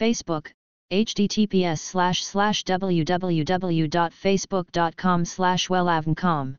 Facebook, https slash slash www.facebook.com slash wellavncom.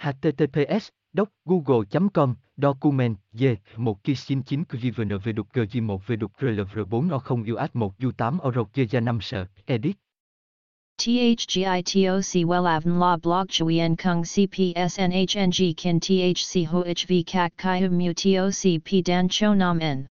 Https doc google.com document d 1 kisin 9 grivn v đục g 1 v đục rlv 4 o 0 u 1 u 8 euro gia 5 sợ edit. THGITOC Wellavn La Blog Chuyen Kung CPS NHNG Kin THC HOHV Kak Kai Mu TOC P Dan Cho Nam N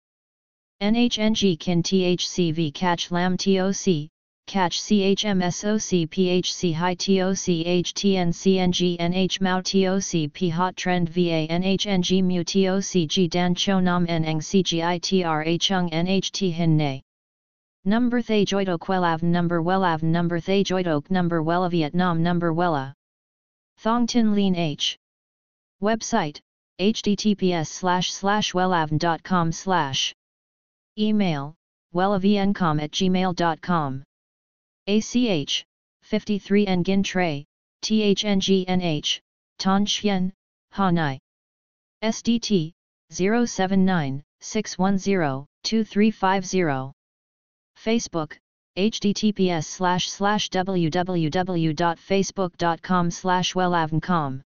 NHNG kin THCV catch lam TOC, catch CHMSOC PHC high TOC HTN CNG NH TOC P hot trend VA NHNG mu TOC G Dan Cho Nam Neng CGITRA Chung NHT Hin Ne. Number Thay Joidok Number Wellav Number Thay Joidok Number Wella Vietnam Number Wella. Thong Tin Lean H. Website https slash slash wellavn.com slash Email, wellavncom at gmail.com. ACH, 53 Nguyen Tray, THNGNH, Ton Chien, Hanai. SDT, 079 610 2350. Facebook, https slash slash www.facebook.com slash wellavncom.